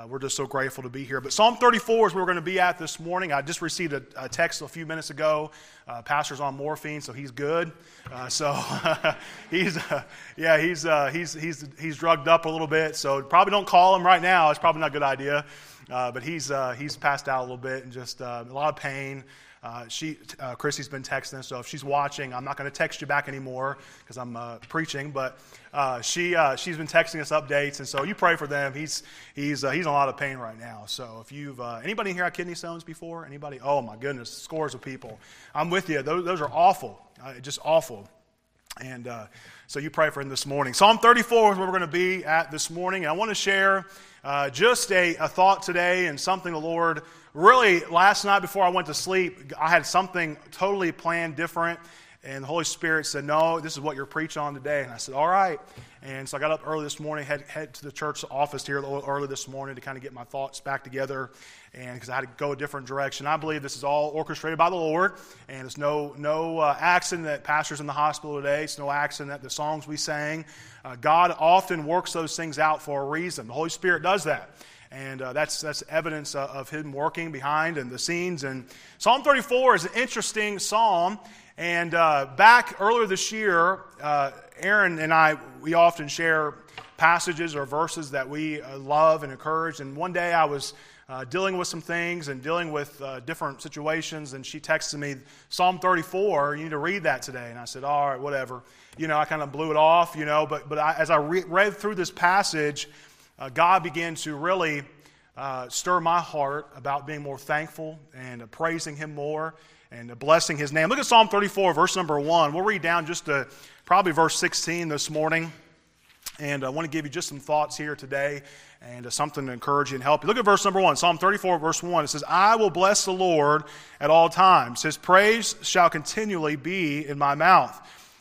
Uh, we're just so grateful to be here. But Psalm 34 is where we're going to be at this morning. I just received a, a text a few minutes ago. Uh, pastor's on morphine, so he's good. Uh, so he's, uh, yeah, he's, uh, he's, he's, he's drugged up a little bit. So probably don't call him right now. It's probably not a good idea. Uh, but he's, he's passed out a little bit and just a lot of pain. Uh, she, uh, Chrissy's been texting, us, so if she's watching, I'm not going to text you back anymore because I'm uh, preaching. But uh, she, uh, she's been texting us updates, and so you pray for them. He's, he's, he's in a lot of pain right now. So if you've anybody here had kidney stones before? Anybody? Oh my goodness, scores of people. I'm with you. Those, those are awful, just awful. And so you pray for him this morning. Psalm 34 is where we're going to be at this morning. And I want to share just a, a thought today and something the Lord really, last night before I went to sleep, I had something totally planned different. And the Holy Spirit said, No, this is what you're preaching on today. And I said, All right. And so I got up early this morning, head, head to the church office here early this morning to kind of get my thoughts back together. And because I had to go a different direction. I believe this is all orchestrated by the Lord. And it's no, no uh, accident that pastor's in the hospital today. It's no accident that the songs we sang. Uh, God often works those things out for a reason. The Holy Spirit does that. And uh, that's, that's evidence uh, of him working behind and the scenes. And Psalm 34 is an interesting psalm. And uh, back earlier this year, uh, Aaron and I, we often share passages or verses that we uh, love and encourage. And one day I was uh, dealing with some things and dealing with uh, different situations. And she texted me, Psalm 34, you need to read that today. And I said, all right, whatever. You know, I kind of blew it off, you know. But, but I, as I re- read through this passage, uh, God began to really uh, stir my heart about being more thankful and praising Him more and blessing His name. Look at Psalm 34, verse number 1. We'll read down just to probably verse 16 this morning. And I want to give you just some thoughts here today and uh, something to encourage you and help you. Look at verse number 1, Psalm 34, verse 1. It says, I will bless the Lord at all times. His praise shall continually be in my mouth.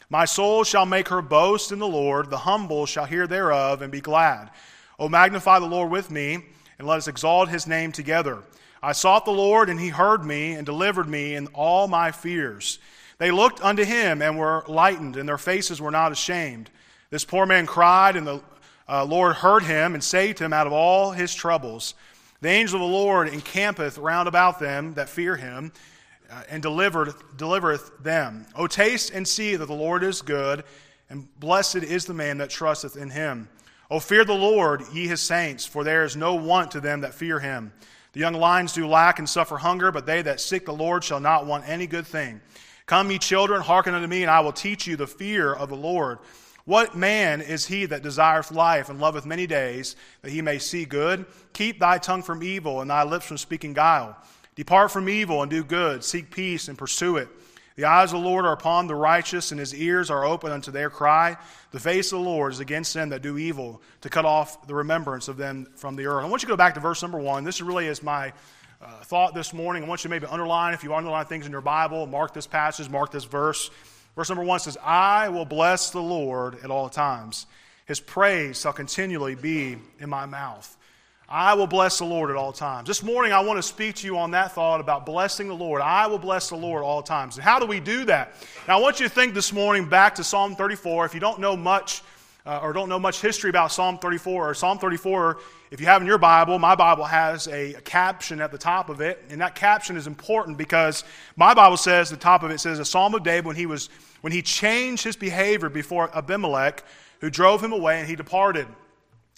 My soul shall make her boast in the Lord. The humble shall hear thereof and be glad. O magnify the Lord with me, and let us exalt his name together. I sought the Lord, and he heard me, and delivered me in all my fears. They looked unto him, and were lightened, and their faces were not ashamed. This poor man cried, and the uh, Lord heard him, and saved him out of all his troubles. The angel of the Lord encampeth round about them that fear him, uh, and delivered, delivereth them. O taste and see that the Lord is good, and blessed is the man that trusteth in him. O fear the Lord, ye his saints, for there is no want to them that fear him. The young lions do lack and suffer hunger, but they that seek the Lord shall not want any good thing. Come, ye children, hearken unto me, and I will teach you the fear of the Lord. What man is he that desireth life and loveth many days, that he may see good? Keep thy tongue from evil, and thy lips from speaking guile. Depart from evil and do good. Seek peace and pursue it. The eyes of the Lord are upon the righteous, and his ears are open unto their cry. The face of the Lord is against them that do evil, to cut off the remembrance of them from the earth. I want you to go back to verse number one. This really is my uh, thought this morning. I want you to maybe underline, if you underline things in your Bible, mark this passage, mark this verse. Verse number one says, I will bless the Lord at all times. His praise shall continually be in my mouth. I will bless the Lord at all times. This morning, I want to speak to you on that thought about blessing the Lord. I will bless the Lord at all times. And how do we do that? Now, I want you to think this morning back to Psalm 34. If you don't know much uh, or don't know much history about Psalm 34, or Psalm 34, if you have in your Bible, my Bible has a, a caption at the top of it. And that caption is important because my Bible says, the top of it says, a Psalm of David when he, was, when he changed his behavior before Abimelech, who drove him away and he departed.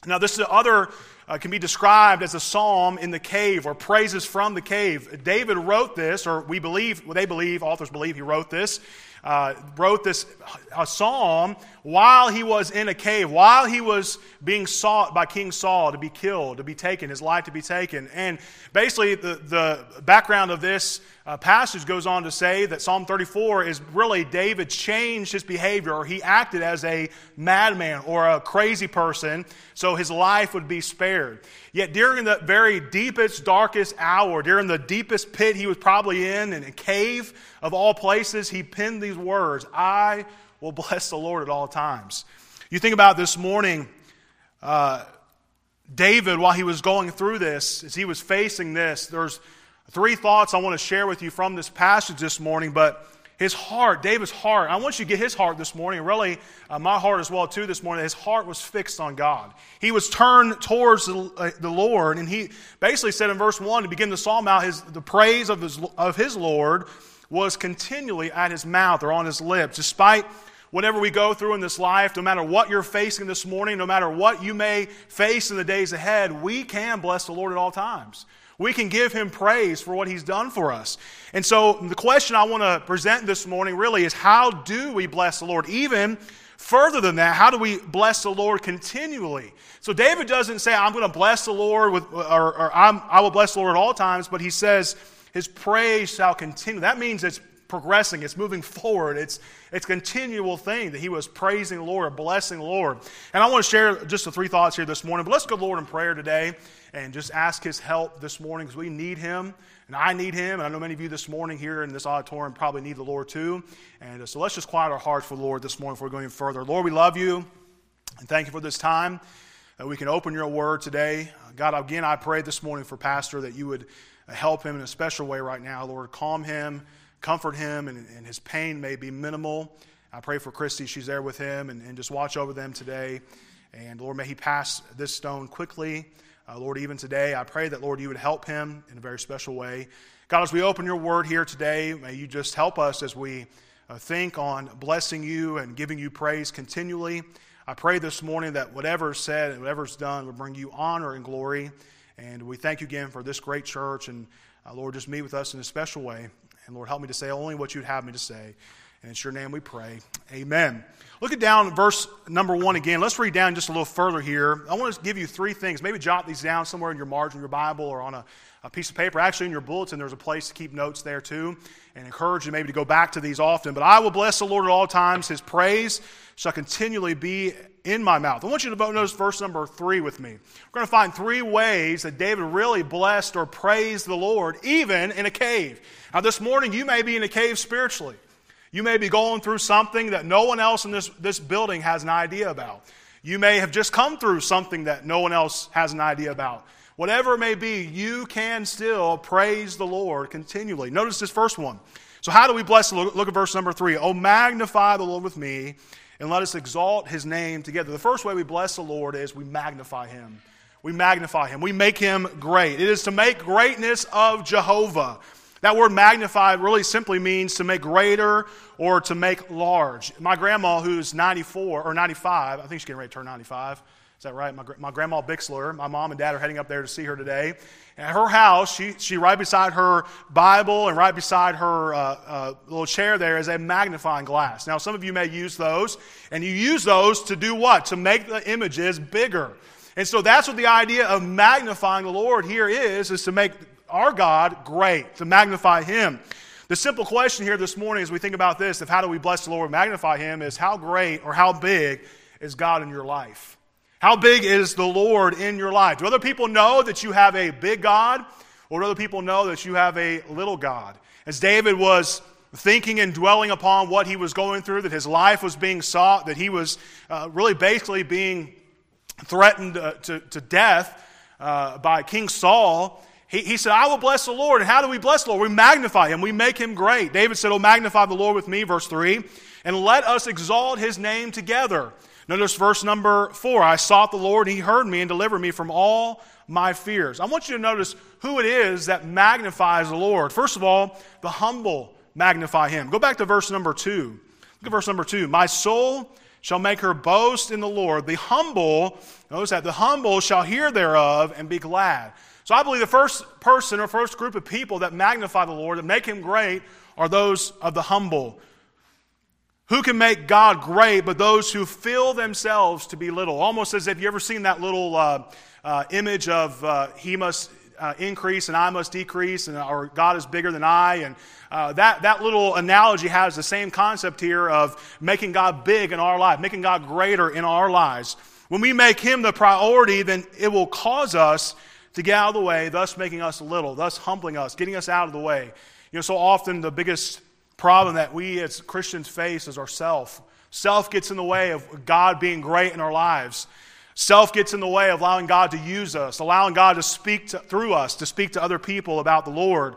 Now, this is the other uh, can be described as a psalm in the cave or praises from the cave. David wrote this, or we believe, well, they believe, authors believe he wrote this, uh, wrote this a psalm while he was in a cave, while he was being sought by King Saul to be killed, to be taken, his life to be taken. And basically, the, the background of this uh, passage goes on to say that Psalm 34 is really David changed his behavior, or he acted as a madman or a crazy person, so his life would be spared. Yet during the very deepest, darkest hour, during the deepest pit he was probably in, in a cave of all places, he penned these words I will bless the Lord at all times. You think about this morning. Uh, David, while he was going through this, as he was facing this, there's Three thoughts I want to share with you from this passage this morning, but his heart, David's heart, I want you to get his heart this morning, really uh, my heart as well too this morning. His heart was fixed on God. He was turned towards the, uh, the Lord, and he basically said in verse 1 to begin the psalm out, his, the praise of his, of his Lord was continually at his mouth or on his lips, despite whatever we go through in this life, no matter what you're facing this morning, no matter what you may face in the days ahead, we can bless the Lord at all times. We can give him praise for what he's done for us. And so the question I want to present this morning really is how do we bless the Lord? Even further than that, how do we bless the Lord continually? So David doesn't say, I'm going to bless the Lord with, or, or i will bless the Lord at all times, but he says, his praise shall continue. That means it's progressing, it's moving forward, it's, it's a continual thing that he was praising the Lord, blessing the Lord. And I want to share just the three thoughts here this morning, but let's go to the Lord in prayer today and just ask his help this morning because we need him. And I need him. And I know many of you this morning here in this auditorium probably need the Lord too. And uh, so let's just quiet our hearts for the Lord this morning before we go any further. Lord, we love you and thank you for this time that we can open your word today. Uh, God, again, I pray this morning for Pastor that you would uh, help him in a special way right now. Lord, calm him comfort him, and, and his pain may be minimal. I pray for Christy, she's there with him, and, and just watch over them today. And Lord, may he pass this stone quickly. Uh, Lord, even today, I pray that, Lord, you would help him in a very special way. God, as we open your word here today, may you just help us as we uh, think on blessing you and giving you praise continually. I pray this morning that whatever's said and whatever's done would bring you honor and glory. And we thank you again for this great church. And uh, Lord, just meet with us in a special way. And Lord, help me to say only what you'd have me to say. And it's your name we pray. Amen. Look at down verse number one again. Let's read down just a little further here. I want to give you three things. Maybe jot these down somewhere in your margin your Bible or on a, a piece of paper. Actually, in your bulletin, there's a place to keep notes there too. And encourage you maybe to go back to these often. But I will bless the Lord at all times. His praise shall continually be in my mouth. I want you to notice verse number three with me. We're going to find three ways that David really blessed or praised the Lord, even in a cave. Now, this morning, you may be in a cave spiritually. You may be going through something that no one else in this, this building has an idea about. You may have just come through something that no one else has an idea about. Whatever it may be, you can still praise the Lord continually. Notice this first one. So, how do we bless the Lord? Look at verse number three. Oh, magnify the Lord with me, and let us exalt his name together. The first way we bless the Lord is we magnify him. We magnify him. We make him great. It is to make greatness of Jehovah. That word magnify really simply means to make greater or to make large. My grandma, who's 94 or 95, I think she's getting ready to turn 95. Is that right? My, my grandma Bixler, my mom and dad are heading up there to see her today. At her house, she, she right beside her Bible and right beside her uh, uh, little chair there is a magnifying glass. Now, some of you may use those, and you use those to do what? To make the images bigger. And so that's what the idea of magnifying the Lord here is, is to make our God great, to magnify Him. The simple question here this morning, as we think about this, of how do we bless the Lord and magnify Him, is how great or how big is God in your life? How big is the Lord in your life? Do other people know that you have a big God, or do other people know that you have a little God? As David was thinking and dwelling upon what he was going through, that his life was being sought, that he was uh, really basically being threatened uh, to, to death uh, by King Saul, he, he said, I will bless the Lord. And how do we bless the Lord? We magnify him, we make him great. David said, Oh, magnify the Lord with me, verse 3, and let us exalt his name together. Notice verse number 4 I sought the Lord, and he heard me and delivered me from all my fears. I want you to notice who it is that magnifies the Lord. First of all, the humble magnify him. Go back to verse number 2. Look at verse number 2. My soul shall make her boast in the Lord. The humble, notice that, the humble shall hear thereof and be glad. So I believe the first person or first group of people that magnify the Lord, that make him great, are those of the humble. Who can make God great but those who feel themselves to be little? Almost as if you ever seen that little uh, uh, image of uh, he must uh, increase and I must decrease, and or God is bigger than I. And uh, that, that little analogy has the same concept here of making God big in our life, making God greater in our lives. When we make Him the priority, then it will cause us to get out of the way, thus making us little, thus humbling us, getting us out of the way. You know, so often the biggest problem that we as Christians face is ourself. Self gets in the way of God being great in our lives. Self gets in the way of allowing God to use us, allowing God to speak to, through us, to speak to other people about the Lord.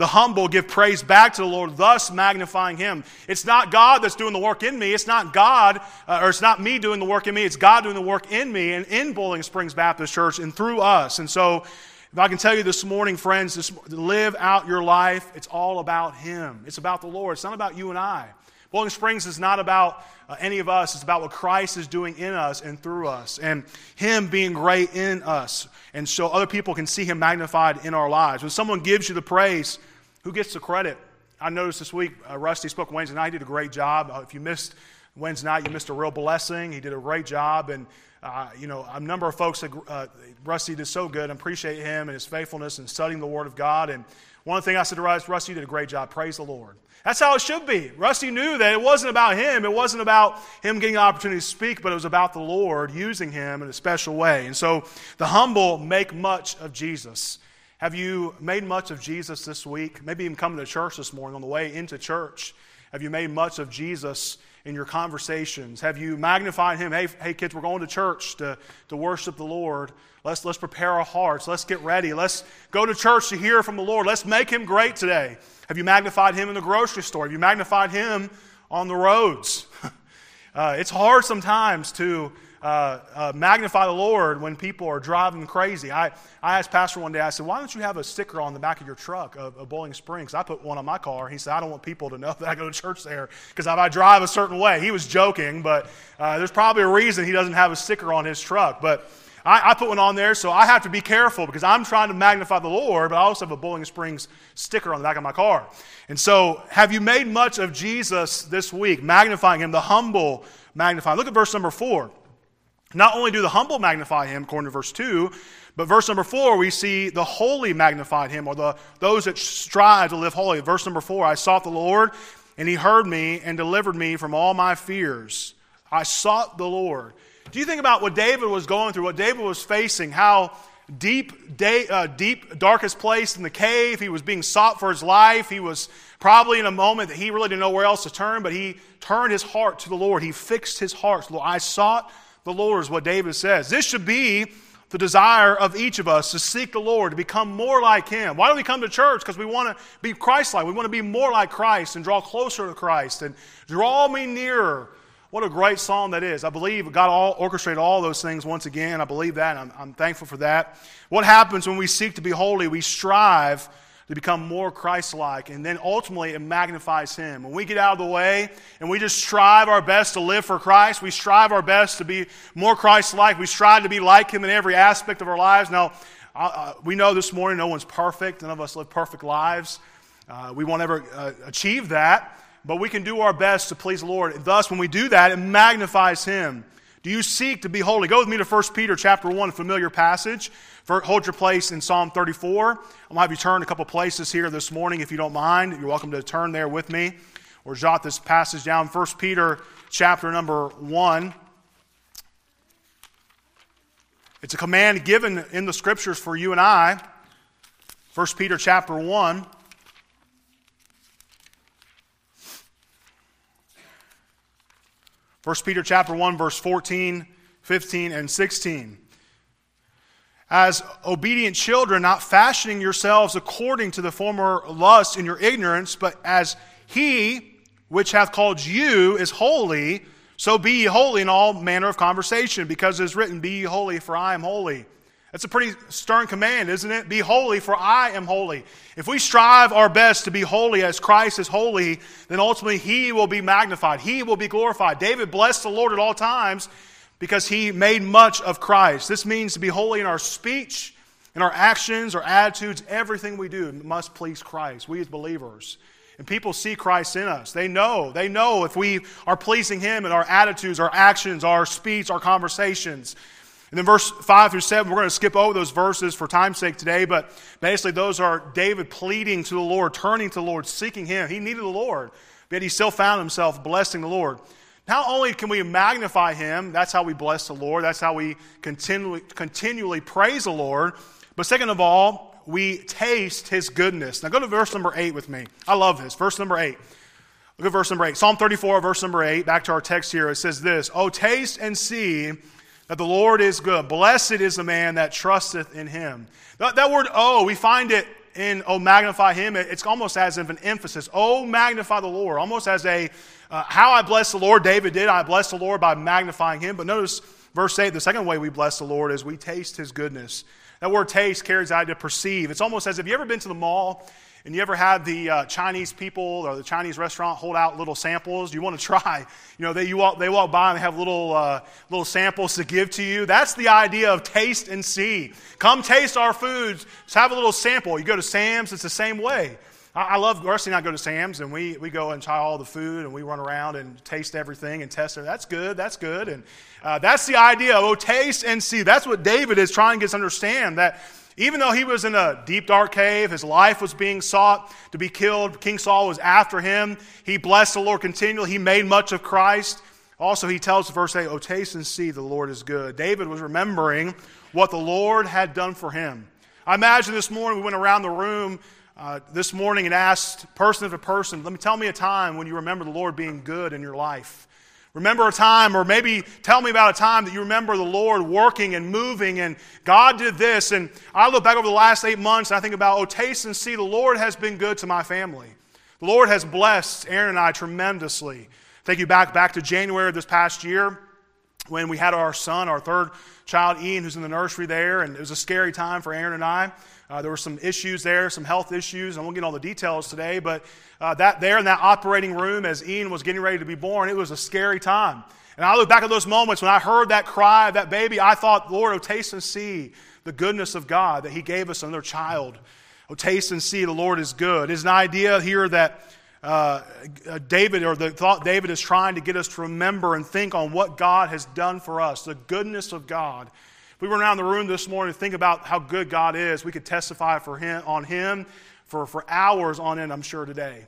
The humble give praise back to the Lord, thus magnifying Him. It's not God that's doing the work in me. It's not God, uh, or it's not me doing the work in me. It's God doing the work in me and in Boiling Springs Baptist Church and through us. And so, if I can tell you this morning, friends, this, live out your life, it's all about Him. It's about the Lord. It's not about you and I. Boiling Springs is not about uh, any of us. It's about what Christ is doing in us and through us, and Him being great in us. And so other people can see Him magnified in our lives. When someone gives you the praise, who gets the credit? I noticed this week, uh, Rusty spoke Wednesday night. He did a great job. Uh, if you missed Wednesday night, you missed a real blessing. He did a great job. And, uh, you know, a number of folks said uh, Rusty did so good. I appreciate him and his faithfulness in studying the Word of God. And one thing I said to Rusty, Rusty did a great job. Praise the Lord. That's how it should be. Rusty knew that it wasn't about him. It wasn't about him getting the opportunity to speak, but it was about the Lord using him in a special way. And so the humble make much of Jesus. Have you made much of Jesus this week? Maybe even coming to church this morning on the way into church. Have you made much of Jesus in your conversations? Have you magnified him? Hey, hey kids, we're going to church to, to worship the Lord. Let's, let's prepare our hearts. Let's get ready. Let's go to church to hear from the Lord. Let's make him great today. Have you magnified him in the grocery store? Have you magnified him on the roads? uh, it's hard sometimes to uh, uh, magnify the Lord when people are driving crazy. I, I asked Pastor one day, I said, Why don't you have a sticker on the back of your truck of, of Boiling Springs? I put one on my car. He said, I don't want people to know that I go to church there because if I drive a certain way. He was joking, but uh, there's probably a reason he doesn't have a sticker on his truck. But I, I, put one on there, so I have to be careful because I'm trying to magnify the Lord, but I also have a Boiling Springs sticker on the back of my car. And so, have you made much of Jesus this week, magnifying him, the humble magnifying? Look at verse number four. Not only do the humble magnify him, according to verse 2, but verse number 4, we see the holy magnified him, or the, those that strive to live holy. Verse number 4, I sought the Lord, and he heard me and delivered me from all my fears. I sought the Lord. Do you think about what David was going through, what David was facing, how deep, day, uh, deep, darkest place in the cave, he was being sought for his life. He was probably in a moment that he really didn't know where else to turn, but he turned his heart to the Lord. He fixed his heart. Lord, I sought the Lord, is what David says. This should be the desire of each of us to seek the Lord, to become more like Him. Why do we come to church? Because we want to be Christ like. We want to be more like Christ and draw closer to Christ and draw me nearer. What a great song that is. I believe God all orchestrated all those things once again. I believe that. I'm, I'm thankful for that. What happens when we seek to be holy? We strive to become more Christ like. And then ultimately, it magnifies Him. When we get out of the way and we just strive our best to live for Christ, we strive our best to be more Christ like, we strive to be like Him in every aspect of our lives. Now, uh, we know this morning no one's perfect, none of us live perfect lives. Uh, we won't ever uh, achieve that, but we can do our best to please the Lord. And thus, when we do that, it magnifies Him. Do you seek to be holy? Go with me to 1 Peter chapter 1, a familiar passage. Hold your place in Psalm 34. I'm going to have you turn a couple places here this morning if you don't mind. You're welcome to turn there with me or jot this passage down. 1 Peter chapter number 1. It's a command given in the scriptures for you and I. 1 Peter chapter 1. First Peter chapter 1 verse 14, 15 and 16 as obedient children, not fashioning yourselves according to the former lust in your ignorance, but as he which hath called you is holy, so be ye holy in all manner of conversation, because it is written, Be ye holy, for I am holy. That's a pretty stern command, isn't it? Be holy, for I am holy. If we strive our best to be holy as Christ is holy, then ultimately He will be magnified. He will be glorified. David blessed the Lord at all times, because he made much of Christ. This means to be holy in our speech, in our actions, our attitudes, everything we do must please Christ, we as believers. And people see Christ in us. They know. They know if we are pleasing Him in our attitudes, our actions, our speech, our conversations. And then verse 5 through 7, we're going to skip over those verses for time's sake today, but basically those are David pleading to the Lord, turning to the Lord, seeking Him. He needed the Lord, but he still found himself blessing the Lord. Not only can we magnify him, that's how we bless the Lord, that's how we continually, continually praise the Lord, but second of all, we taste his goodness. Now go to verse number 8 with me. I love this. Verse number 8. Look at verse number 8. Psalm 34, verse number 8. Back to our text here. It says this Oh, taste and see that the Lord is good. Blessed is the man that trusteth in him. That, that word oh, we find it in Oh Magnify Him, it's almost as if an emphasis. Oh, magnify the Lord. Almost as a, uh, how I bless the Lord. David did. I bless the Lord by magnifying Him. But notice verse 8, the second way we bless the Lord is we taste His goodness. That word taste carries out to perceive. It's almost as if you ever been to the mall and you ever had the uh, Chinese people or the Chinese restaurant hold out little samples? You want to try. You know, they, you walk, they walk by and they have little, uh, little samples to give to you. That's the idea of taste and see. Come taste our foods. Just have a little sample. You go to Sam's, it's the same way. I, I love, Rusty and I go to Sam's and we, we go and try all the food and we run around and taste everything and test it. That's good, that's good. And uh, that's the idea of, oh, taste and see. That's what David is trying to get us to understand that even though he was in a deep, dark cave, his life was being sought to be killed. King Saul was after him. He blessed the Lord continually. He made much of Christ. Also, he tells verse 8, Oh, taste and see the Lord is good. David was remembering what the Lord had done for him. I imagine this morning we went around the room uh, this morning and asked person to person, let me tell me a time when you remember the Lord being good in your life. Remember a time, or maybe tell me about a time that you remember the Lord working and moving, and God did this. And I look back over the last eight months, and I think about, oh, taste and see, the Lord has been good to my family. The Lord has blessed Aaron and I tremendously. Take you back back to January of this past year when we had our son, our third child, Ian, who's in the nursery there, and it was a scary time for Aaron and I. Uh, there were some issues there, some health issues. I won't get all the details today, but uh, that there in that operating room as Ian was getting ready to be born, it was a scary time. And I look back at those moments when I heard that cry of that baby, I thought, Lord, oh, taste and see the goodness of God that He gave us another child. Oh, taste and see the Lord is good. Is an idea here that uh, David, or the thought David is trying to get us to remember and think on what God has done for us, the goodness of God we went around the room this morning to think about how good God is, we could testify for him, on Him for, for hours on end, I'm sure, today.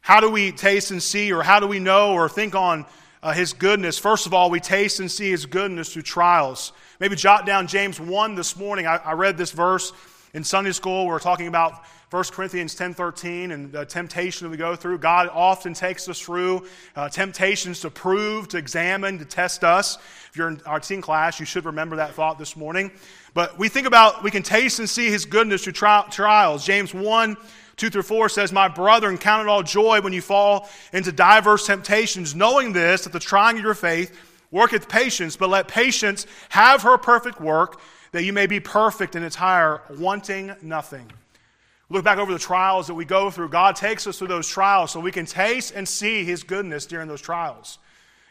How do we taste and see, or how do we know or think on uh, His goodness? First of all, we taste and see His goodness through trials. Maybe jot down James 1 this morning. I, I read this verse in Sunday school. We we're talking about 1 Corinthians 10.13 and the temptation that we go through. God often takes us through uh, temptations to prove, to examine, to test us. If you're in our teen class, you should remember that thought this morning. But we think about, we can taste and see his goodness through tri- trials. James 1, 2 through 4 says, My brethren, count it all joy when you fall into diverse temptations, knowing this, that the trying of your faith worketh patience, but let patience have her perfect work, that you may be perfect and entire, wanting nothing. Look back over the trials that we go through. God takes us through those trials so we can taste and see His goodness during those trials.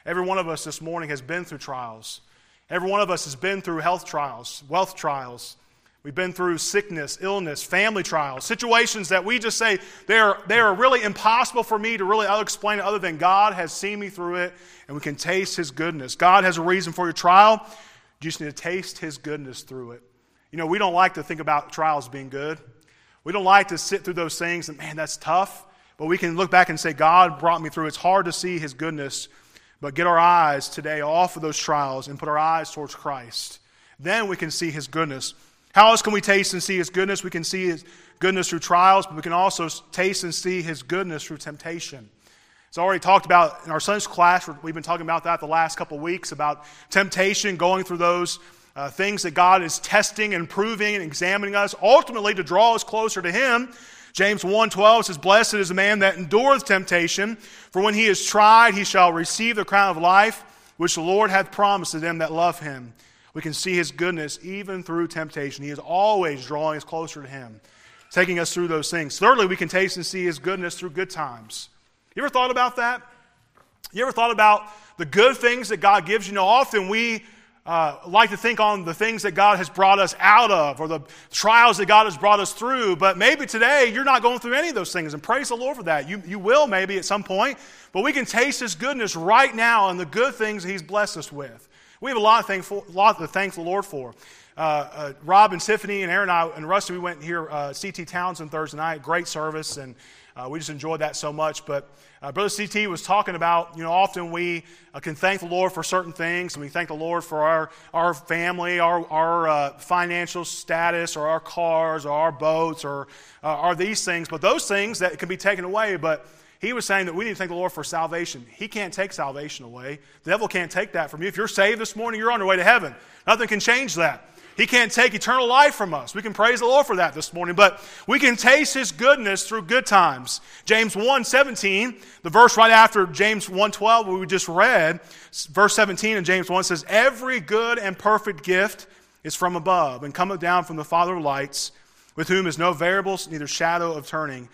Every one of us this morning has been through trials. Every one of us has been through health trials, wealth trials. We've been through sickness, illness, family trials, situations that we just say they are, they are really impossible for me to really explain other than God has seen me through it and we can taste His goodness. God has a reason for your trial. You just need to taste His goodness through it. You know, we don't like to think about trials being good. We don't like to sit through those things and, man, that's tough. But we can look back and say, God brought me through. It's hard to see His goodness, but get our eyes today off of those trials and put our eyes towards Christ. Then we can see His goodness. How else can we taste and see His goodness? We can see His goodness through trials, but we can also taste and see His goodness through temptation. It's already talked about in our Sunday class. We've been talking about that the last couple of weeks about temptation, going through those uh, things that God is testing and proving and examining us, ultimately to draw us closer to Him. James 1:12 says, "Blessed is the man that endureth temptation, for when he is tried, he shall receive the crown of life, which the Lord hath promised to them that love him." We can see his goodness even through temptation. He is always drawing us closer to him, taking us through those things. Thirdly, we can taste and see his goodness through good times. You ever thought about that? You ever thought about the good things that God gives? You know, often we uh, like to think on the things that God has brought us out of or the trials that God has brought us through. But maybe today you're not going through any of those things, and praise the Lord for that. You, you will maybe at some point, but we can taste His goodness right now and the good things He's blessed us with. We have a lot, of thankful, lot to thank the Lord for. Uh, uh, Rob and Tiffany and Aaron and I and Rusty, we went here, uh, CT Townsend Thursday night. Great service, and uh, we just enjoyed that so much. But uh, Brother CT was talking about, you know, often we uh, can thank the Lord for certain things, and we thank the Lord for our, our family, our, our uh, financial status, or our cars, or our boats, or uh, are these things. But those things that can be taken away, but he was saying that we need to thank the Lord for salvation. He can't take salvation away. The devil can't take that from you. If you're saved this morning, you're on your way to heaven. Nothing can change that. He can't take eternal life from us. We can praise the Lord for that this morning, but we can taste His goodness through good times. James 1 17, the verse right after James 1 12, we just read, verse 17 in James 1 says, Every good and perfect gift is from above and cometh down from the Father of lights, with whom is no variables, neither shadow of turning.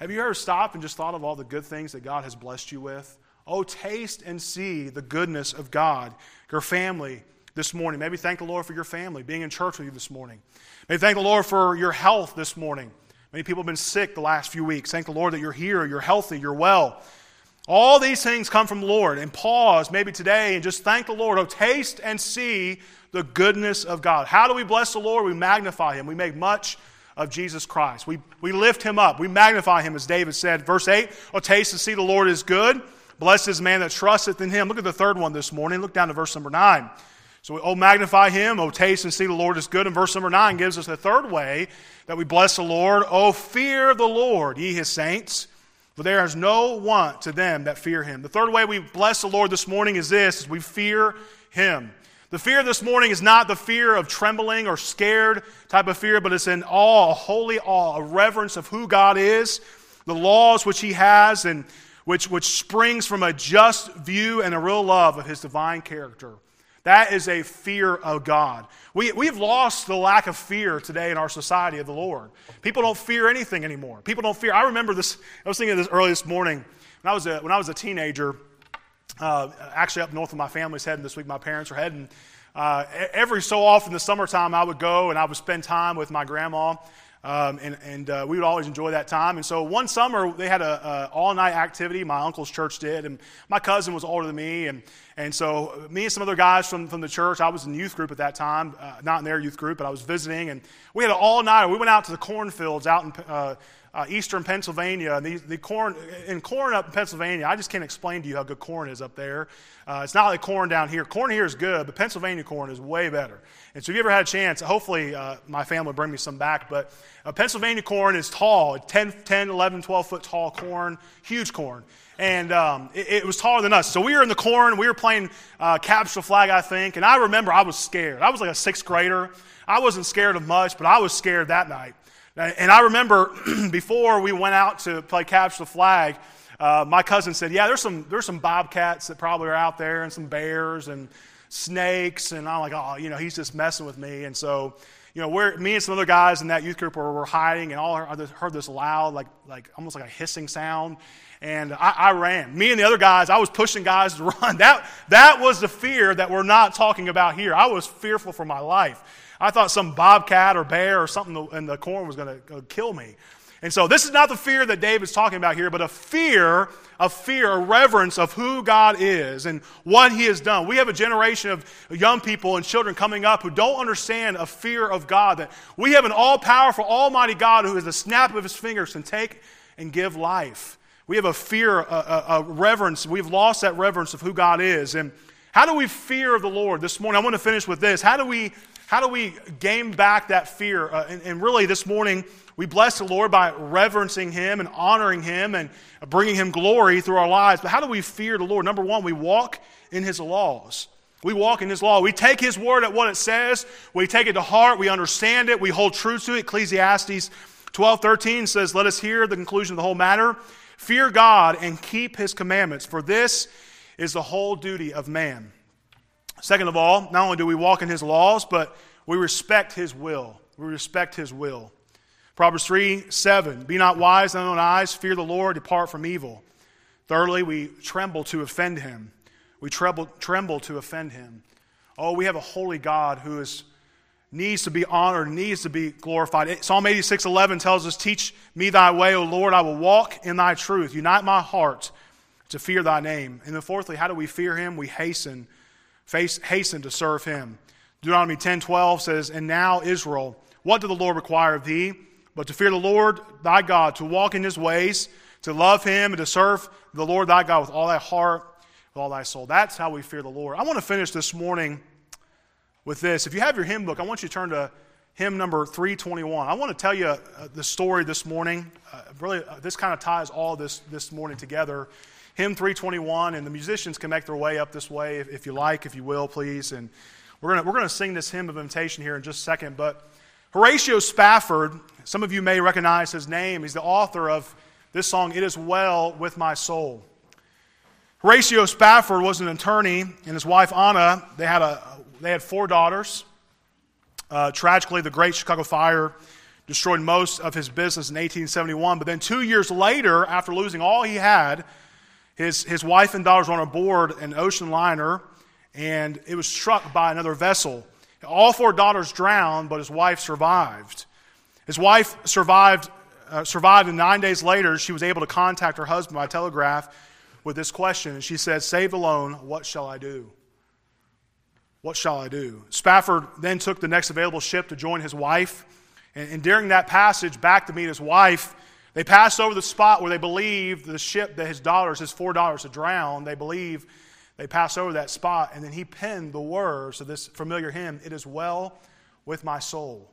Have you ever stopped and just thought of all the good things that God has blessed you with? Oh, taste and see the goodness of God. Your family this morning. Maybe thank the Lord for your family being in church with you this morning. Maybe thank the Lord for your health this morning. Many people have been sick the last few weeks. Thank the Lord that you're here, you're healthy, you're well. All these things come from the Lord. And pause maybe today and just thank the Lord. Oh, taste and see the goodness of God. How do we bless the Lord? We magnify Him. We make much of Jesus Christ. We, we lift Him up. We magnify Him, as David said. Verse 8 Oh, taste and see the Lord is good. Blessed is man that trusteth in Him. Look at the third one this morning. Look down to verse number 9. So, we, oh, magnify him. Oh, taste and see the Lord is good. And verse number 9 gives us the third way that we bless the Lord. Oh, fear the Lord, ye his saints, for there is no want to them that fear him. The third way we bless the Lord this morning is this, is we fear him. The fear this morning is not the fear of trembling or scared type of fear, but it's an awe, a holy awe, a reverence of who God is, the laws which he has, and which, which springs from a just view and a real love of his divine character. That is a fear of God. We, we've lost the lack of fear today in our society of the Lord. People don't fear anything anymore. People don't fear. I remember this, I was thinking of this early this morning. When I was a, when I was a teenager, uh, actually up north of my family's heading this week, my parents are heading. Uh, every so often in the summertime, I would go and I would spend time with my grandma. Um, and, and uh, we would always enjoy that time. And so one summer they had a, all night activity. My uncle's church did, and my cousin was older than me, and and so me and some other guys from, from the church. I was in youth group at that time, uh, not in their youth group, but I was visiting, and we had an all night. We went out to the cornfields out in. Uh, eastern Pennsylvania, and the, the corn in corn up in Pennsylvania. I just can't explain to you how good corn is up there. Uh, it's not like corn down here. Corn here is good, but Pennsylvania corn is way better. And so, if you ever had a chance, hopefully uh, my family will bring me some back. But uh, Pennsylvania corn is tall 10, 10, 11, 12 foot tall corn, huge corn. And um, it, it, was taller than us. So we were in the corn. We were playing uh, capture flag, I think. And I remember I was scared. I was like a sixth grader. I wasn't scared of much, but I was scared that night. And I remember before we went out to play Capture the Flag, uh, my cousin said, Yeah, there's some, there's some bobcats that probably are out there, and some bears and snakes. And I'm like, Oh, you know, he's just messing with me. And so, you know, we're, me and some other guys in that youth group were, were hiding, and all heard this loud, like, like almost like a hissing sound. And I, I ran. Me and the other guys, I was pushing guys to run. That, that was the fear that we're not talking about here. I was fearful for my life. I thought some bobcat or bear or something in the corn was going to kill me. And so this is not the fear that David's talking about here, but a fear, a fear, a reverence of who God is and what he has done. We have a generation of young people and children coming up who don't understand a fear of God, that we have an all-powerful, almighty God who is the snap of his fingers can take and give life. We have a fear, a, a, a reverence. We've lost that reverence of who God is. And how do we fear the Lord? This morning, I want to finish with this. How do we how do we gain back that fear? Uh, and, and, really, this morning, we bless the Lord by reverencing Him and honoring Him and bringing Him glory through our lives. But how do we fear the Lord? Number one, we walk in His laws. We walk in His law. We take His word at what it says. We take it to heart. We understand it. We hold true to it. Ecclesiastes 12 13 says, Let us hear the conclusion of the whole matter. Fear God and keep His commandments, for this is the whole duty of man. Second of all, not only do we walk in his laws, but we respect his will. We respect his will. Proverbs 3 7. Be not wise in thine own eyes, fear the Lord, depart from evil. Thirdly, we tremble to offend him. We tremble, tremble to offend him. Oh, we have a holy God who is, needs to be honored, needs to be glorified. Psalm 86 11 tells us, Teach me thy way, O Lord, I will walk in thy truth. Unite my heart to fear thy name. And then, fourthly, how do we fear him? We hasten face, hasten to serve him. Deuteronomy 10:12 says, "And now Israel, what did the Lord require of thee? But to fear the Lord thy God, to walk in his ways, to love him, and to serve the Lord thy God with all thy heart, with all thy soul." That's how we fear the Lord. I want to finish this morning with this. If you have your hymn book, I want you to turn to hymn number 321. I want to tell you uh, the story this morning. Uh, really, uh, this kind of ties all this this morning together hymn 321, and the musicians can make their way up this way if, if you like, if you will, please. And We're going we're to sing this hymn of invitation here in just a second, but Horatio Spafford, some of you may recognize his name. He's the author of this song, It Is Well With My Soul. Horatio Spafford was an attorney, and his wife Anna, they had, a, they had four daughters. Uh, tragically, the Great Chicago Fire destroyed most of his business in 1871. But then, two years later, after losing all he had, his, his wife and daughters were on board, an ocean liner, and it was struck by another vessel. All four daughters drowned, but his wife survived. His wife survived, uh, survived, and nine days later, she was able to contact her husband by telegraph with this question. And she said, Saved alone, what shall I do? What shall I do? Spafford then took the next available ship to join his wife. And, and during that passage back to meet his wife, they passed over the spot where they believe the ship that his daughters, his four daughters, had drowned. They believe they passed over that spot, and then he penned the words of this familiar hymn It is well with my soul.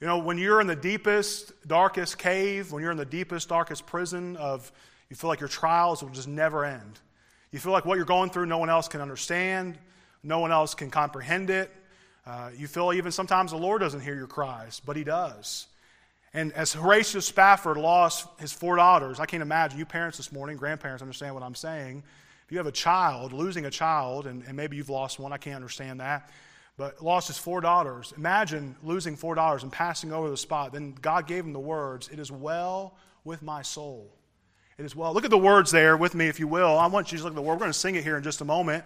You know, when you're in the deepest, darkest cave, when you're in the deepest, darkest prison of, you feel like your trials will just never end. You feel like what you're going through, no one else can understand, no one else can comprehend it. Uh, you feel even sometimes the Lord doesn't hear your cries, but He does. And as Horatio Spafford lost his four daughters, I can't imagine, you parents this morning, grandparents understand what I'm saying If you have a child, losing a child, and, and maybe you've lost one, I can't understand that, but lost his four daughters. Imagine losing four daughters and passing over the spot. Then God gave him the words, It is well with my soul. It is well. Look at the words there with me, if you will. I want you to look at the word. We're going to sing it here in just a moment.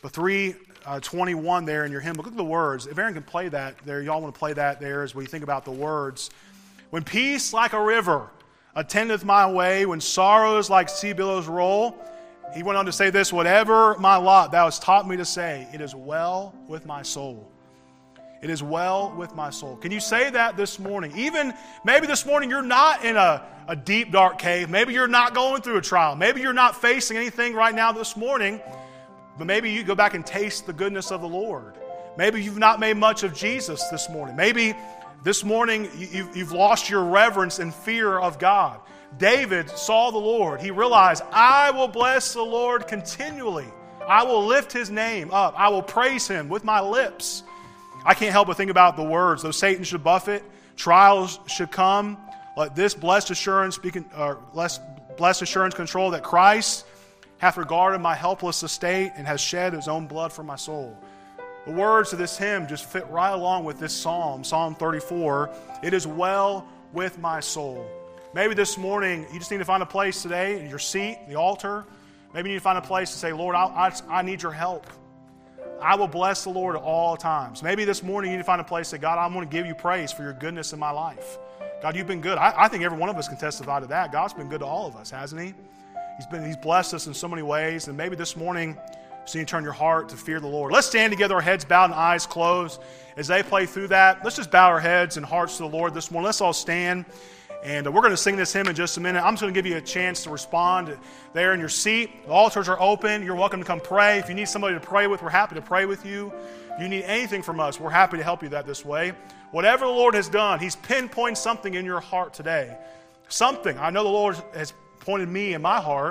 But 321 uh, there in your hymn. Look at the words. If Aaron can play that there, y'all want to play that there as we think about the words. When peace like a river attendeth my way, when sorrows like sea billows roll, he went on to say this Whatever my lot thou hast taught me to say, it is well with my soul. It is well with my soul. Can you say that this morning? Even maybe this morning you're not in a, a deep, dark cave. Maybe you're not going through a trial. Maybe you're not facing anything right now this morning. But maybe you go back and taste the goodness of the Lord. Maybe you've not made much of Jesus this morning. Maybe this morning you, you've lost your reverence and fear of God. David saw the Lord. He realized, I will bless the Lord continually. I will lift his name up. I will praise him with my lips. I can't help but think about the words. Though Satan should buffet, trials should come. Let this blessed assurance be, uh, blessed assurance control that Christ hath regarded my helpless estate and has shed his own blood for my soul. The words of this hymn just fit right along with this psalm, Psalm 34. It is well with my soul. Maybe this morning you just need to find a place today, in your seat, the altar. Maybe you need to find a place to say, Lord, I, I, I need your help. I will bless the Lord at all times. Maybe this morning you need to find a place that, God, I want to give you praise for your goodness in my life. God, you've been good. I, I think every one of us can testify to that. God's been good to all of us, hasn't He? He's, been, he's blessed us in so many ways. And maybe this morning, so you turn your heart to fear the Lord. Let's stand together, our heads bowed and eyes closed. As they play through that, let's just bow our heads and hearts to the Lord this morning. Let's all stand. And uh, we're going to sing this hymn in just a minute. I'm just going to give you a chance to respond there in your seat. The altars are open. You're welcome to come pray. If you need somebody to pray with, we're happy to pray with you. If you need anything from us, we're happy to help you that this way. Whatever the Lord has done, He's pinpointed something in your heart today. Something. I know the Lord has pointed me in my heart